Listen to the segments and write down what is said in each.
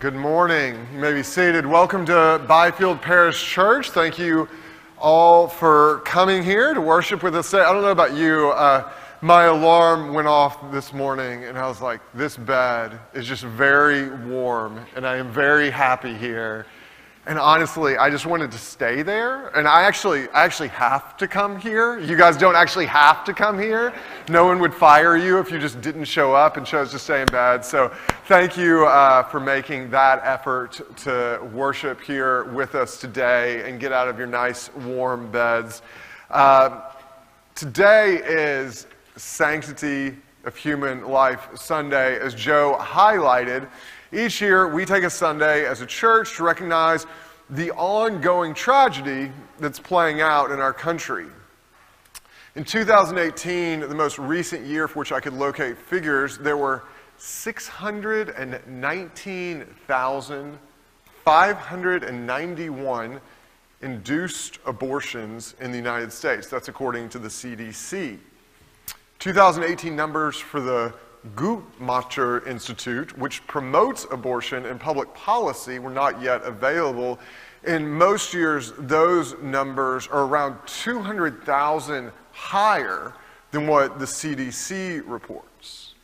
Good morning. You may be seated. Welcome to Byfield Parish Church. Thank you all for coming here to worship with us today. I don't know about you. Uh, my alarm went off this morning, and I was like, this bed is just very warm, and I am very happy here. And honestly, I just wanted to stay there. And I actually, I actually have to come here. You guys don't actually have to come here. No one would fire you if you just didn't show up and chose to stay in bed. So thank you uh, for making that effort to worship here with us today and get out of your nice warm beds. Uh, today is Sanctity of Human Life Sunday, as Joe highlighted. Each year, we take a Sunday as a church to recognize the ongoing tragedy that's playing out in our country. In 2018, the most recent year for which I could locate figures, there were 619,591 induced abortions in the United States. That's according to the CDC. 2018 numbers for the Guttmacher Institute, which promotes abortion in public policy, were not yet available. In most years, those numbers are around 200,000 higher than what the CDC reports.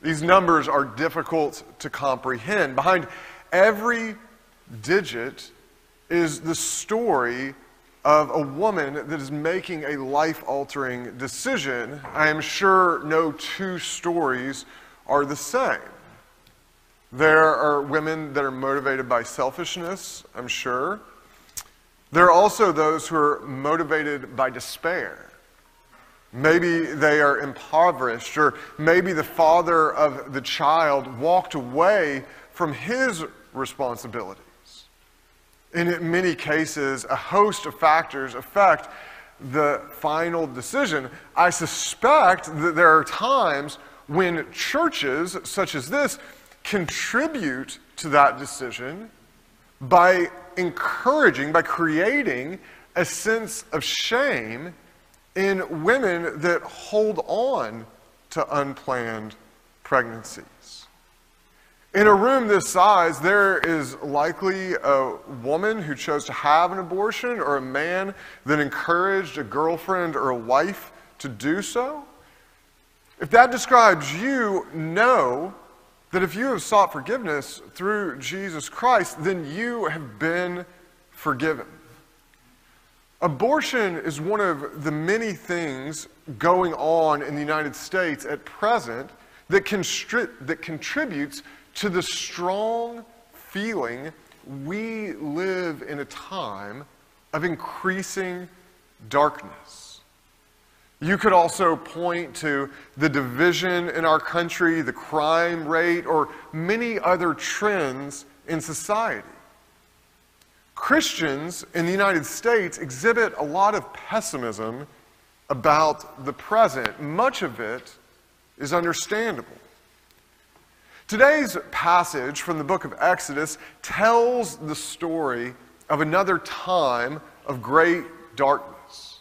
These numbers are difficult to comprehend. Behind every digit is the story of a woman that is making a life altering decision, I am sure no two stories are the same. There are women that are motivated by selfishness, I'm sure. There are also those who are motivated by despair. Maybe they are impoverished, or maybe the father of the child walked away from his responsibility. In many cases, a host of factors affect the final decision. I suspect that there are times when churches such as this contribute to that decision by encouraging, by creating a sense of shame in women that hold on to unplanned pregnancy. In a room this size, there is likely a woman who chose to have an abortion or a man that encouraged a girlfriend or a wife to do so. If that describes you, know that if you have sought forgiveness through Jesus Christ, then you have been forgiven. Abortion is one of the many things going on in the United States at present that, constri- that contributes to the strong feeling we live in a time of increasing darkness. You could also point to the division in our country, the crime rate, or many other trends in society. Christians in the United States exhibit a lot of pessimism about the present. Much of it is understandable. Today's passage from the book of Exodus tells the story of another time of great darkness.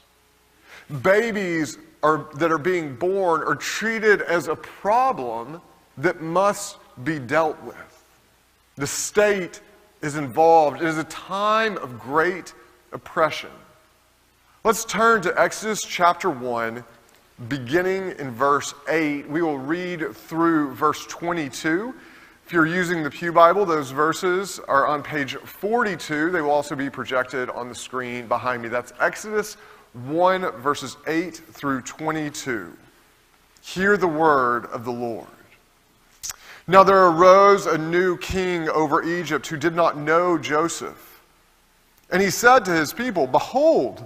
Babies are, that are being born are treated as a problem that must be dealt with. The state is involved. It is a time of great oppression. Let's turn to Exodus chapter 1 beginning in verse 8. We will read through verse 22. If you're using the Pew Bible, those verses are on page 42. They will also be projected on the screen behind me. That's Exodus 1, verses 8 through 22. Hear the word of the Lord. Now there arose a new king over Egypt who did not know Joseph. And he said to his people, Behold,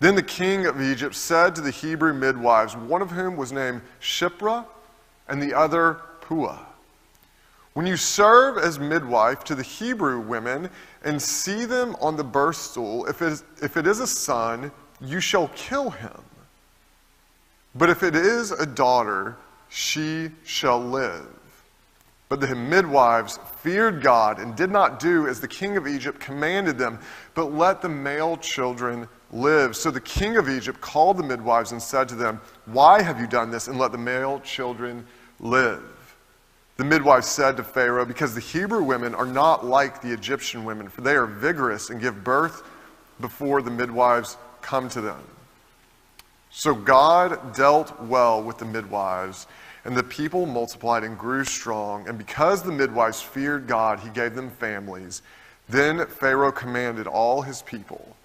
Then the king of Egypt said to the Hebrew midwives, one of whom was named Shiphrah and the other Puah, When you serve as midwife to the Hebrew women and see them on the birth stool, if it is, if it is a son, you shall kill him. But if it is a daughter, she shall live. But the midwives feared God and did not do as the king of Egypt commanded them, but let the male children live. So the king of Egypt called the midwives and said to them, Why have you done this and let the male children live? The midwives said to Pharaoh, Because the Hebrew women are not like the Egyptian women, for they are vigorous and give birth before the midwives come to them. So God dealt well with the midwives and the people multiplied and grew strong. And because the midwives feared God, he gave them families. Then Pharaoh commanded all his people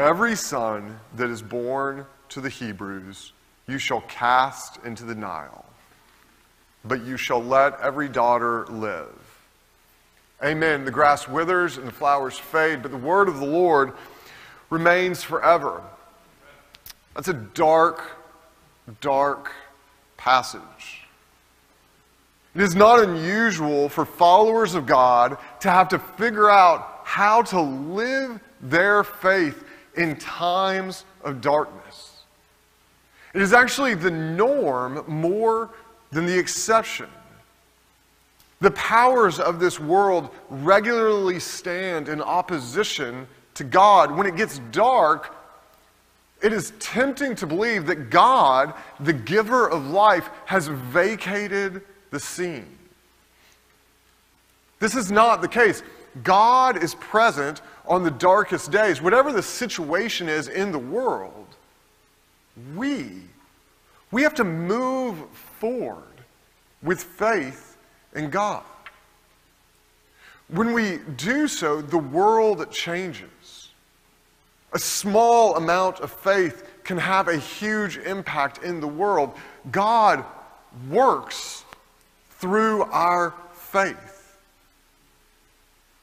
Every son that is born to the Hebrews, you shall cast into the Nile, but you shall let every daughter live. Amen. The grass withers and the flowers fade, but the word of the Lord remains forever. That's a dark, dark passage. It is not unusual for followers of God to have to figure out how to live their faith in times of darkness. It is actually the norm more than the exception. The powers of this world regularly stand in opposition to God. When it gets dark, it is tempting to believe that God, the giver of life, has vacated the scene. This is not the case. God is present on the darkest days. Whatever the situation is in the world, we, we have to move forward with faith in God. When we do so, the world changes. A small amount of faith can have a huge impact in the world. God works through our faith.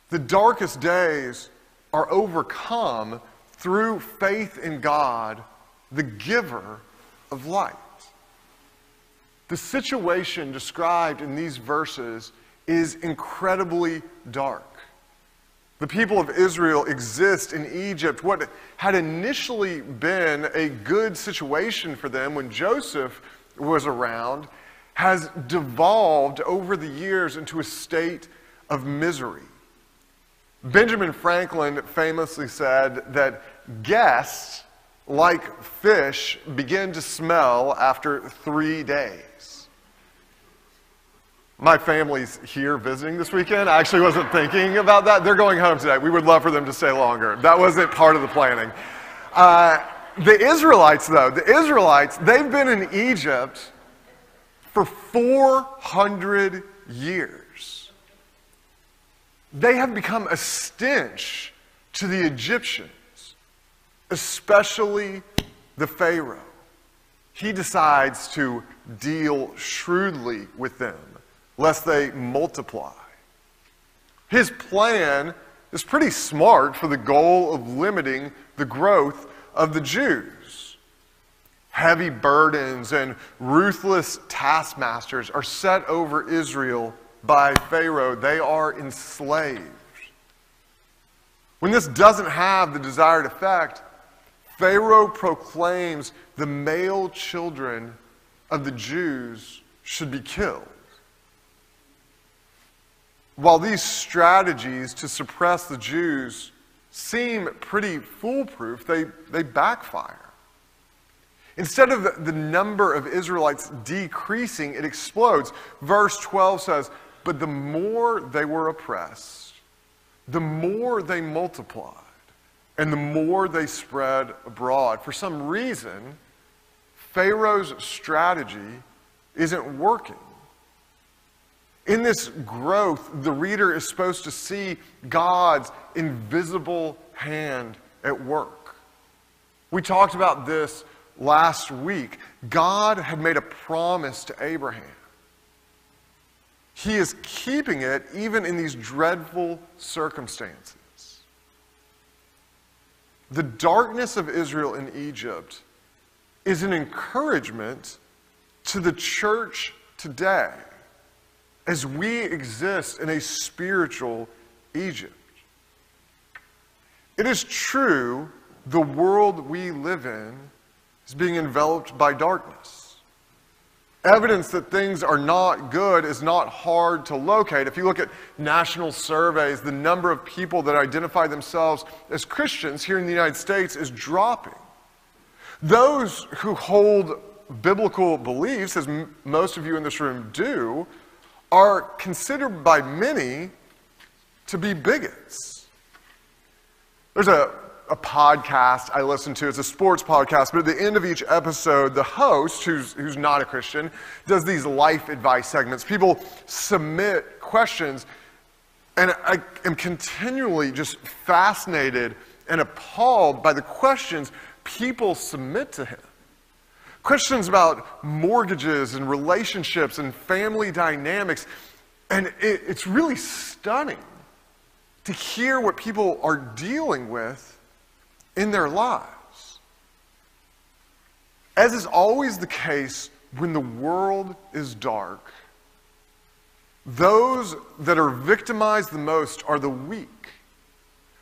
The darkest days are overcome through faith in God, the giver of light. The situation described in these verses is incredibly dark. The people of Israel exist in Egypt. What had initially been a good situation for them when Joseph was around has devolved over the years into a state of misery. Benjamin Franklin famously said that guests, like fish, begin to smell after three days. My family's here visiting this weekend. I actually wasn't thinking about that. They're going home today. We would love for them to stay longer. That wasn't part of the planning. Uh, the Israelites, though, the Israelites, they've been in Egypt for 400 years. They have become a stench to the Egyptians, especially the Pharaoh. He decides to deal shrewdly with them lest they multiply. His plan is pretty smart for the goal of limiting the growth of the Jews. Heavy burdens and ruthless taskmasters are set over Israel by Pharaoh. They are enslaved. When this doesn't have the desired effect, Pharaoh proclaims the male children of the Jews should be killed. While these strategies to suppress the Jews seem pretty foolproof, they, they backfire. Instead of the, the number of Israelites decreasing, it explodes. Verse 12 says, But the more they were oppressed, the more they multiplied, and the more they spread abroad. For some reason, Pharaoh's strategy isn't working. In this growth, the reader is supposed to see God's invisible hand at work. We talked about this last week. God had made a promise to Abraham. He is keeping it even in these dreadful circumstances. The darkness of Israel in Egypt is an encouragement to the church today as we exist in a spiritual Egypt. It is true the world we live in is being enveloped by darkness. Evidence that things are not good is not hard to locate. If you look at national surveys, the number of people that identify themselves as Christians here in the United States is dropping. Those who hold biblical beliefs, as m- most of you in this room do, are considered by many to be bigots. There's a a podcast I listen to. It's a sports podcast, but at the end of each episode, the host, who's, who's not a Christian, does these life advice segments. People submit questions, and I am continually just fascinated and appalled by the questions people submit to him. Questions about mortgages and relationships and family dynamics. And it, it's really stunning to hear what people are dealing with in their lives. As is always the case when the world is dark, those that are victimized the most are the weak,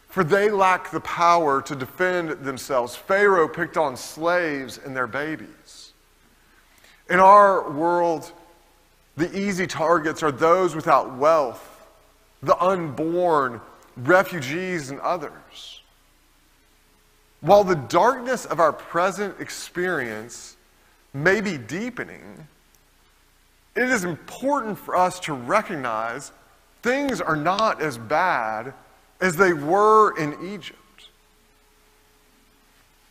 for they lack the power to defend themselves. Pharaoh picked on slaves and their babies. In our world, the easy targets are those without wealth, the unborn, refugees, and others. While the darkness of our present experience may be deepening, it is important for us to recognize things are not as bad as they were in Egypt.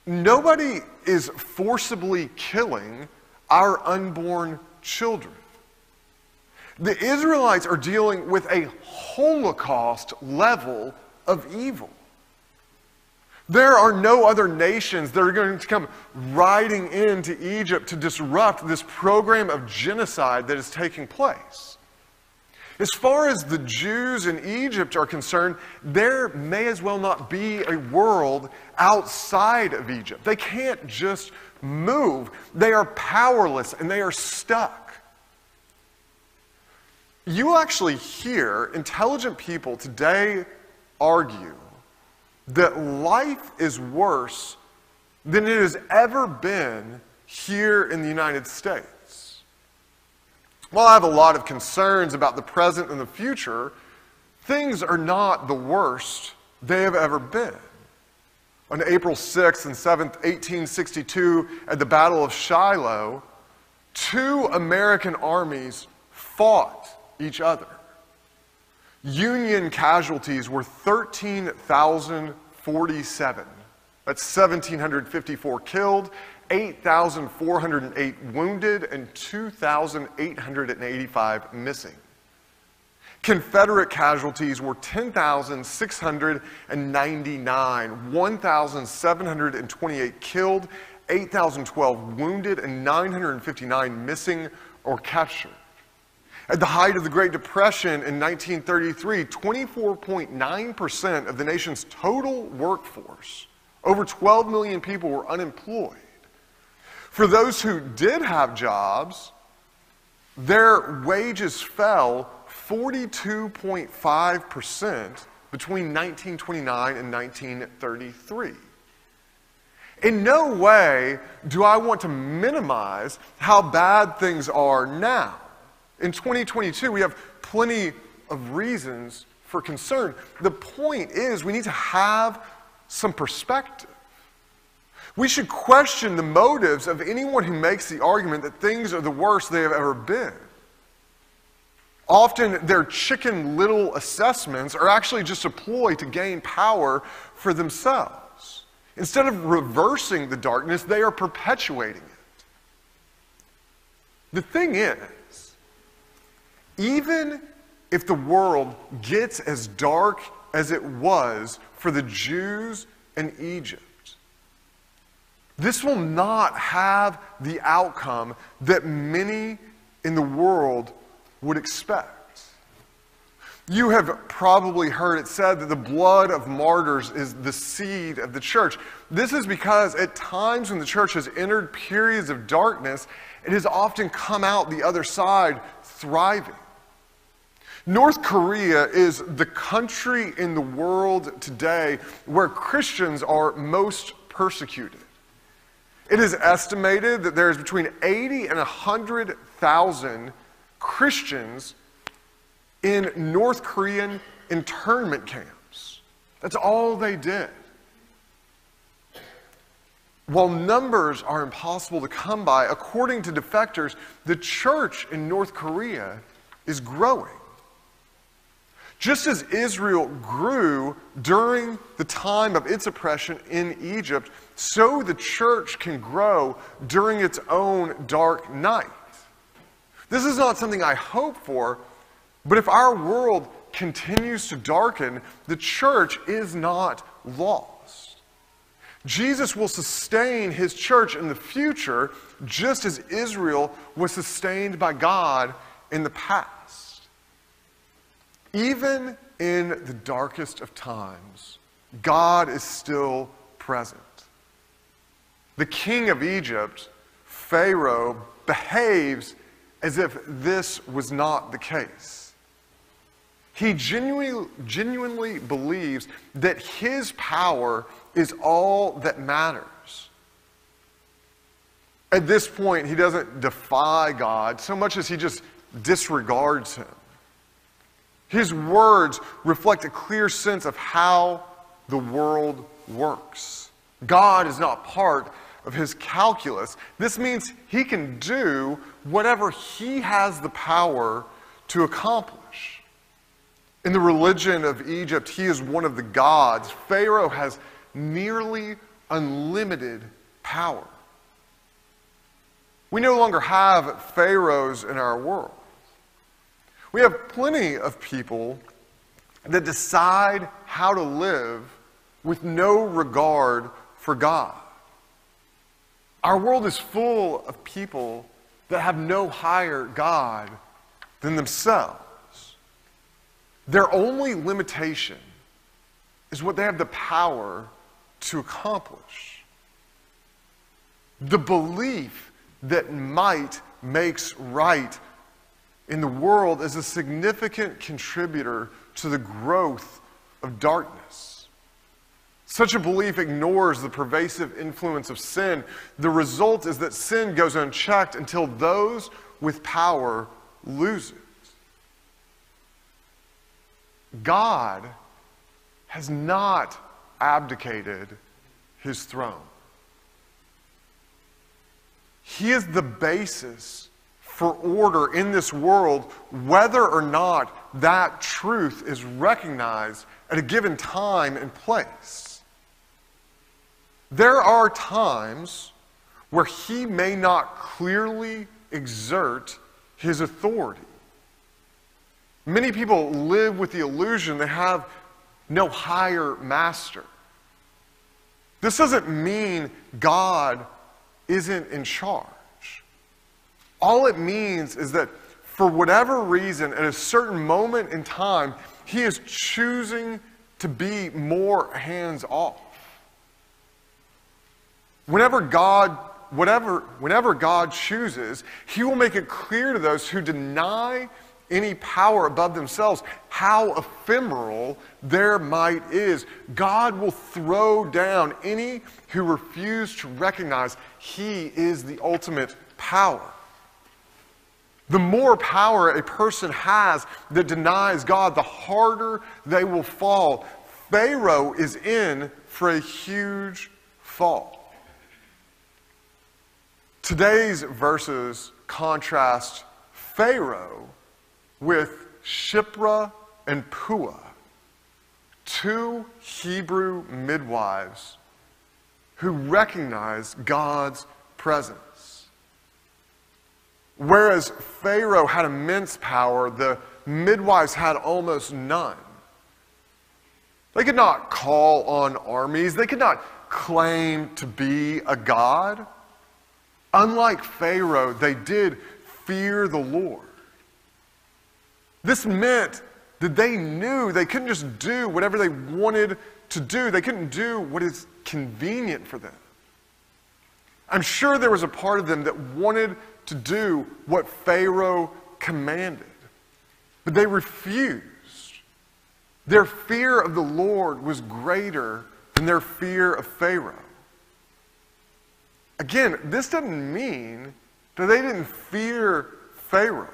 Nobody is forcibly killing our unborn children. The Israelites are dealing with a Holocaust level of evil. There are no other nations that are going to come riding into Egypt to disrupt this program of genocide that is taking place. As far as the Jews in Egypt are concerned, there may as well not be a world outside of Egypt. They can't just move, they are powerless and they are stuck. You actually hear intelligent people today argue that life is worse than it has ever been here in the United States. While I have a lot of concerns about the present and the future, things are not the worst they have ever been. On April 6th and 7th, 1862, at the Battle of Shiloh, two American armies fought each other. Union casualties were 13,047. That's 1,754 killed, 8,408 wounded, and 2,885 missing. Confederate casualties were 10,699, 1,728 killed, 8,012 wounded, and 959 missing or captured. At the height of the Great Depression in 1933, 24.9% of the nation's total workforce, over 12 million people, were unemployed. For those who did have jobs, their wages fell 42.5% between 1929 and 1933. In no way do I want to minimize how bad things are now. In 2022, we have plenty of reasons for concern. The point is, we need to have some perspective. We should question the motives of anyone who makes the argument that things are the worst they have ever been. Often, their chicken little assessments are actually just a ploy to gain power for themselves. Instead of reversing the darkness, they are perpetuating it. The thing is, even if the world gets as dark as it was for the Jews in Egypt, this will not have the outcome that many in the world would expect. You have probably heard it said that the blood of martyrs is the seed of the church. This is because at times when the church has entered periods of darkness, it has often come out the other side thriving. North Korea is the country in the world today where Christians are most persecuted. It is estimated that there is between 80 and 100,000 Christians in North Korean internment camps. That's all they did. While numbers are impossible to come by, according to defectors, the church in North Korea is growing. Just as Israel grew during the time of its oppression in Egypt, so the church can grow during its own dark night. This is not something I hope for, but if our world continues to darken, the church is not lost. Jesus will sustain his church in the future just as Israel was sustained by God in the past. Even in the darkest of times, God is still present. The king of Egypt, Pharaoh, behaves as if this was not the case. He genuinely, genuinely believes that his power is all that matters. At this point, he doesn't defy God so much as he just disregards him. His words reflect a clear sense of how the world works. God is not part of his calculus. This means he can do whatever he has the power to accomplish. In the religion of Egypt, he is one of the gods. Pharaoh has nearly unlimited power. We no longer have pharaohs in our world. We have plenty of people that decide how to live with no regard for God. Our world is full of people that have no higher God than themselves. Their only limitation is what they have the power to accomplish. The belief that might makes right in the world is a significant contributor to the growth of darkness. Such a belief ignores the pervasive influence of sin. The result is that sin goes unchecked until those with power lose it. God has not abdicated his throne. He is the basis for order in this world, whether or not that truth is recognized at a given time and place. There are times where he may not clearly exert his authority. Many people live with the illusion they have no higher master. This doesn't mean God isn't in charge. All it means is that for whatever reason, at a certain moment in time, he is choosing to be more hands off. Whenever God, whatever, whenever God chooses, he will make it clear to those who deny any power above themselves how ephemeral their might is. God will throw down any who refuse to recognize he is the ultimate power. The more power a person has that denies God, the harder they will fall. Pharaoh is in for a huge fall. Today's verses contrast Pharaoh with Shiphrah and Puah, two Hebrew midwives who recognize God's presence. Whereas Pharaoh had immense power, the midwives had almost none. They could not call on armies, they could not claim to be a god. Unlike Pharaoh, they did fear the Lord. This meant that they knew they couldn't just do whatever they wanted to do, they couldn't do what is convenient for them. I'm sure there was a part of them that wanted to do what Pharaoh commanded, but they refused. Their fear of the Lord was greater than their fear of Pharaoh. Again, this doesn't mean that they didn't fear Pharaoh.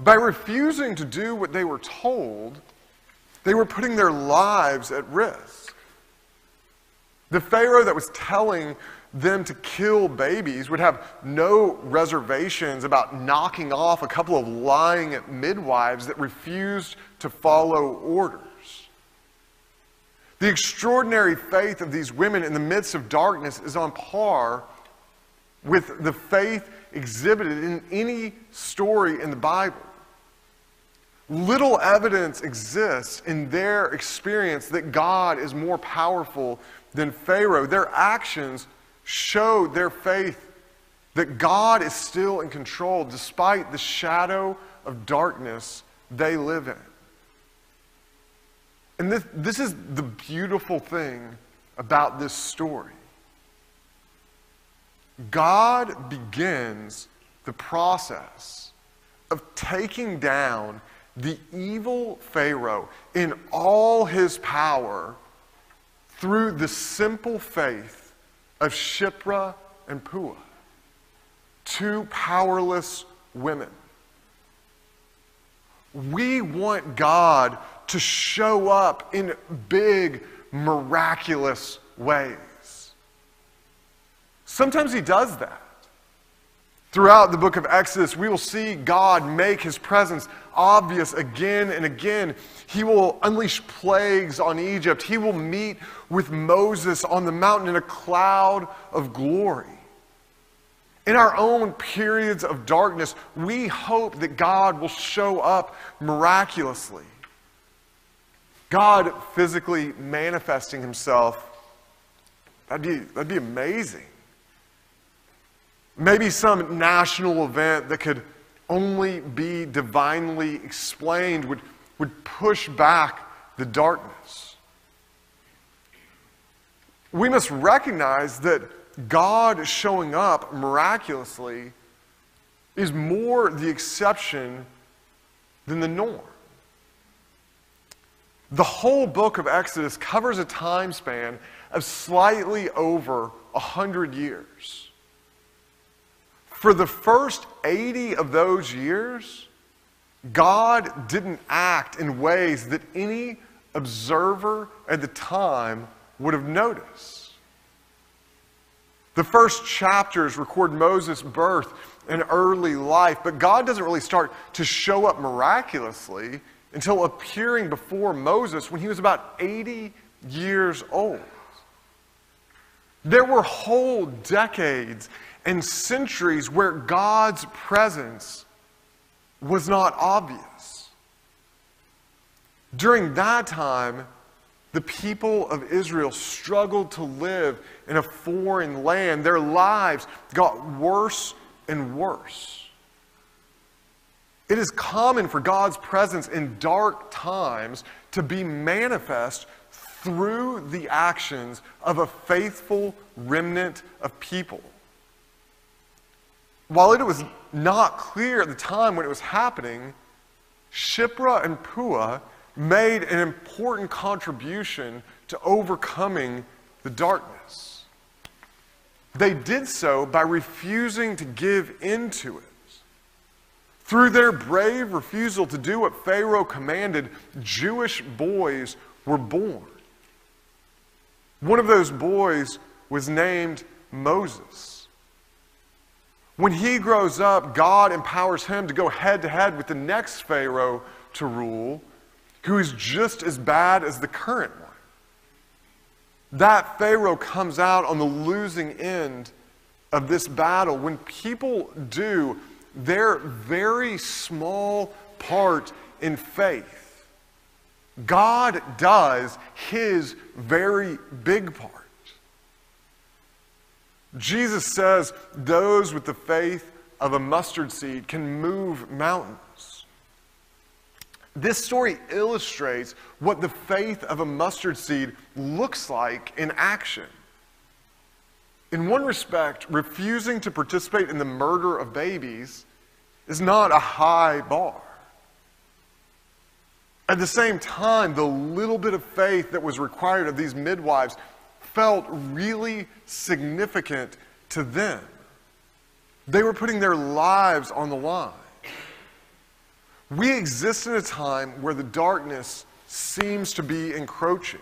By refusing to do what they were told, they were putting their lives at risk. The Pharaoh that was telling them to kill babies would have no reservations about knocking off a couple of lying midwives that refused to follow orders. The extraordinary faith of these women in the midst of darkness is on par with the faith exhibited in any story in the Bible. Little evidence exists in their experience that God is more powerful than Pharaoh. Their actions show their faith that God is still in control despite the shadow of darkness they live in. And this, this is the beautiful thing about this story. God begins the process of taking down the evil Pharaoh in all his power through the simple faith of Shiphrah and Puah, two powerless women. We want God to show up in big, miraculous ways. Sometimes He does that. Throughout the book of Exodus, we will see God make his presence obvious again and again. He will unleash plagues on Egypt. He will meet with Moses on the mountain in a cloud of glory. In our own periods of darkness, we hope that God will show up miraculously. God physically manifesting himself, that'd be, that'd be amazing. Maybe some national event that could only be divinely explained would, would push back the darkness. We must recognize that God showing up miraculously is more the exception than the norm. The whole book of Exodus covers a time span of slightly over 100 years. For the first 80 of those years, God didn't act in ways that any observer at the time would have noticed. The first chapters record Moses' birth and early life, but God doesn't really start to show up miraculously until appearing before Moses when he was about 80 years old. There were whole decades and centuries where God's presence was not obvious. During that time, the people of Israel struggled to live in a foreign land. Their lives got worse and worse. It is common for God's presence in dark times to be manifest through the actions of a faithful remnant of people. While it was not clear at the time when it was happening, Shiphrah and Puah made an important contribution to overcoming the darkness. They did so by refusing to give in to it. Through their brave refusal to do what Pharaoh commanded, Jewish boys were born. One of those boys was named Moses. When he grows up, God empowers him to go head to head with the next Pharaoh to rule, who is just as bad as the current one. That Pharaoh comes out on the losing end of this battle, when people do their very small part in faith, God does his very big part. Jesus says those with the faith of a mustard seed can move mountains. This story illustrates what the faith of a mustard seed looks like in action. In one respect, refusing to participate in the murder of babies is not a high bar. At the same time, the little bit of faith that was required of these midwives felt really significant to them. They were putting their lives on the line. We exist in a time where the darkness seems to be encroaching.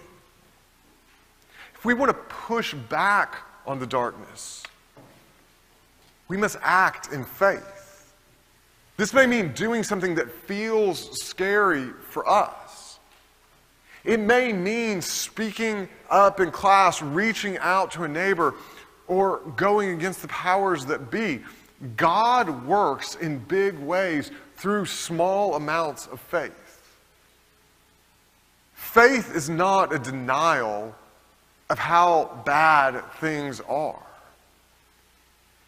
If we want to push back on the darkness, we must act in faith. This may mean doing something that feels scary for us. It may mean speaking up in class, reaching out to a neighbor, or going against the powers that be. God works in big ways through small amounts of faith. Faith is not a denial of how bad things are.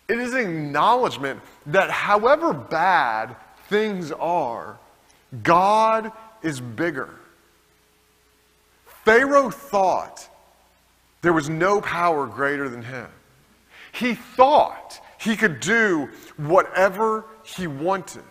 It is an acknowledgement that however bad things are, God is bigger. Pharaoh thought there was no power greater than him. He thought he could do whatever he wanted.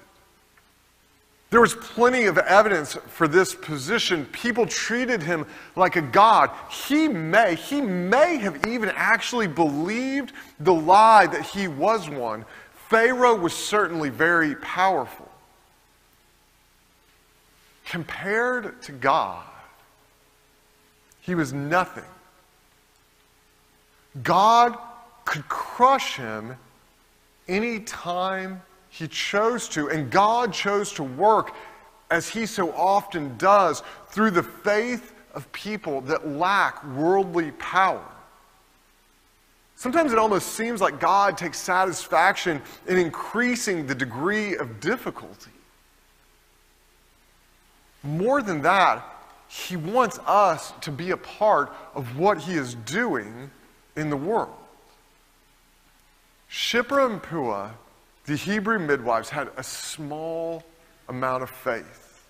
There was plenty of evidence for this position. People treated him like a god. He may, he may have even actually believed the lie that he was one. Pharaoh was certainly very powerful. Compared to God, he was nothing. God could crush him anytime he chose to. And God chose to work, as he so often does, through the faith of people that lack worldly power. Sometimes it almost seems like God takes satisfaction in increasing the degree of difficulty. More than that, He wants us to be a part of what He is doing in the world. Shiphrah and Puah, the Hebrew midwives, had a small amount of faith.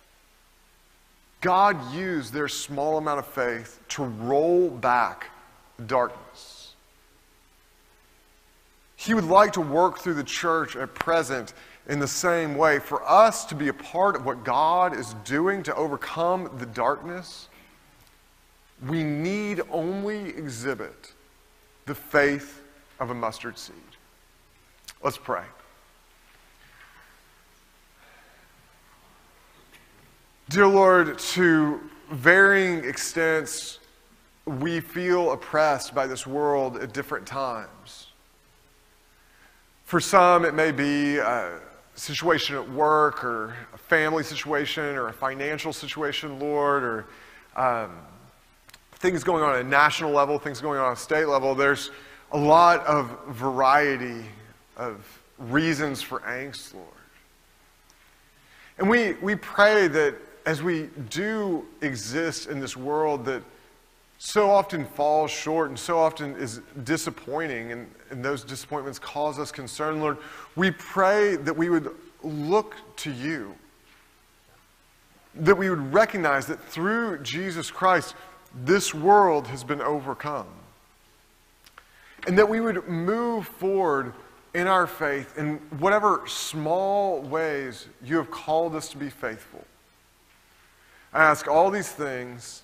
God used their small amount of faith to roll back darkness. He would like to work through the church at present in the same way. For us to be a part of what God is doing to overcome the darkness, we need only exhibit the faith of a mustard seed. Let's pray. Dear Lord, to varying extents, we feel oppressed by this world at different times. For some, it may be a situation at work or a family situation or a financial situation, Lord, or um, things going on at a national level, things going on at a state level, there's a lot of variety of reasons for angst, Lord. And we, we pray that as we do exist in this world that so often falls short and so often is disappointing, and, and those disappointments cause us concern, Lord, we pray that we would look to you. That we would recognize that through Jesus Christ, this world has been overcome. And that we would move forward in our faith in whatever small ways you have called us to be faithful. I ask all these things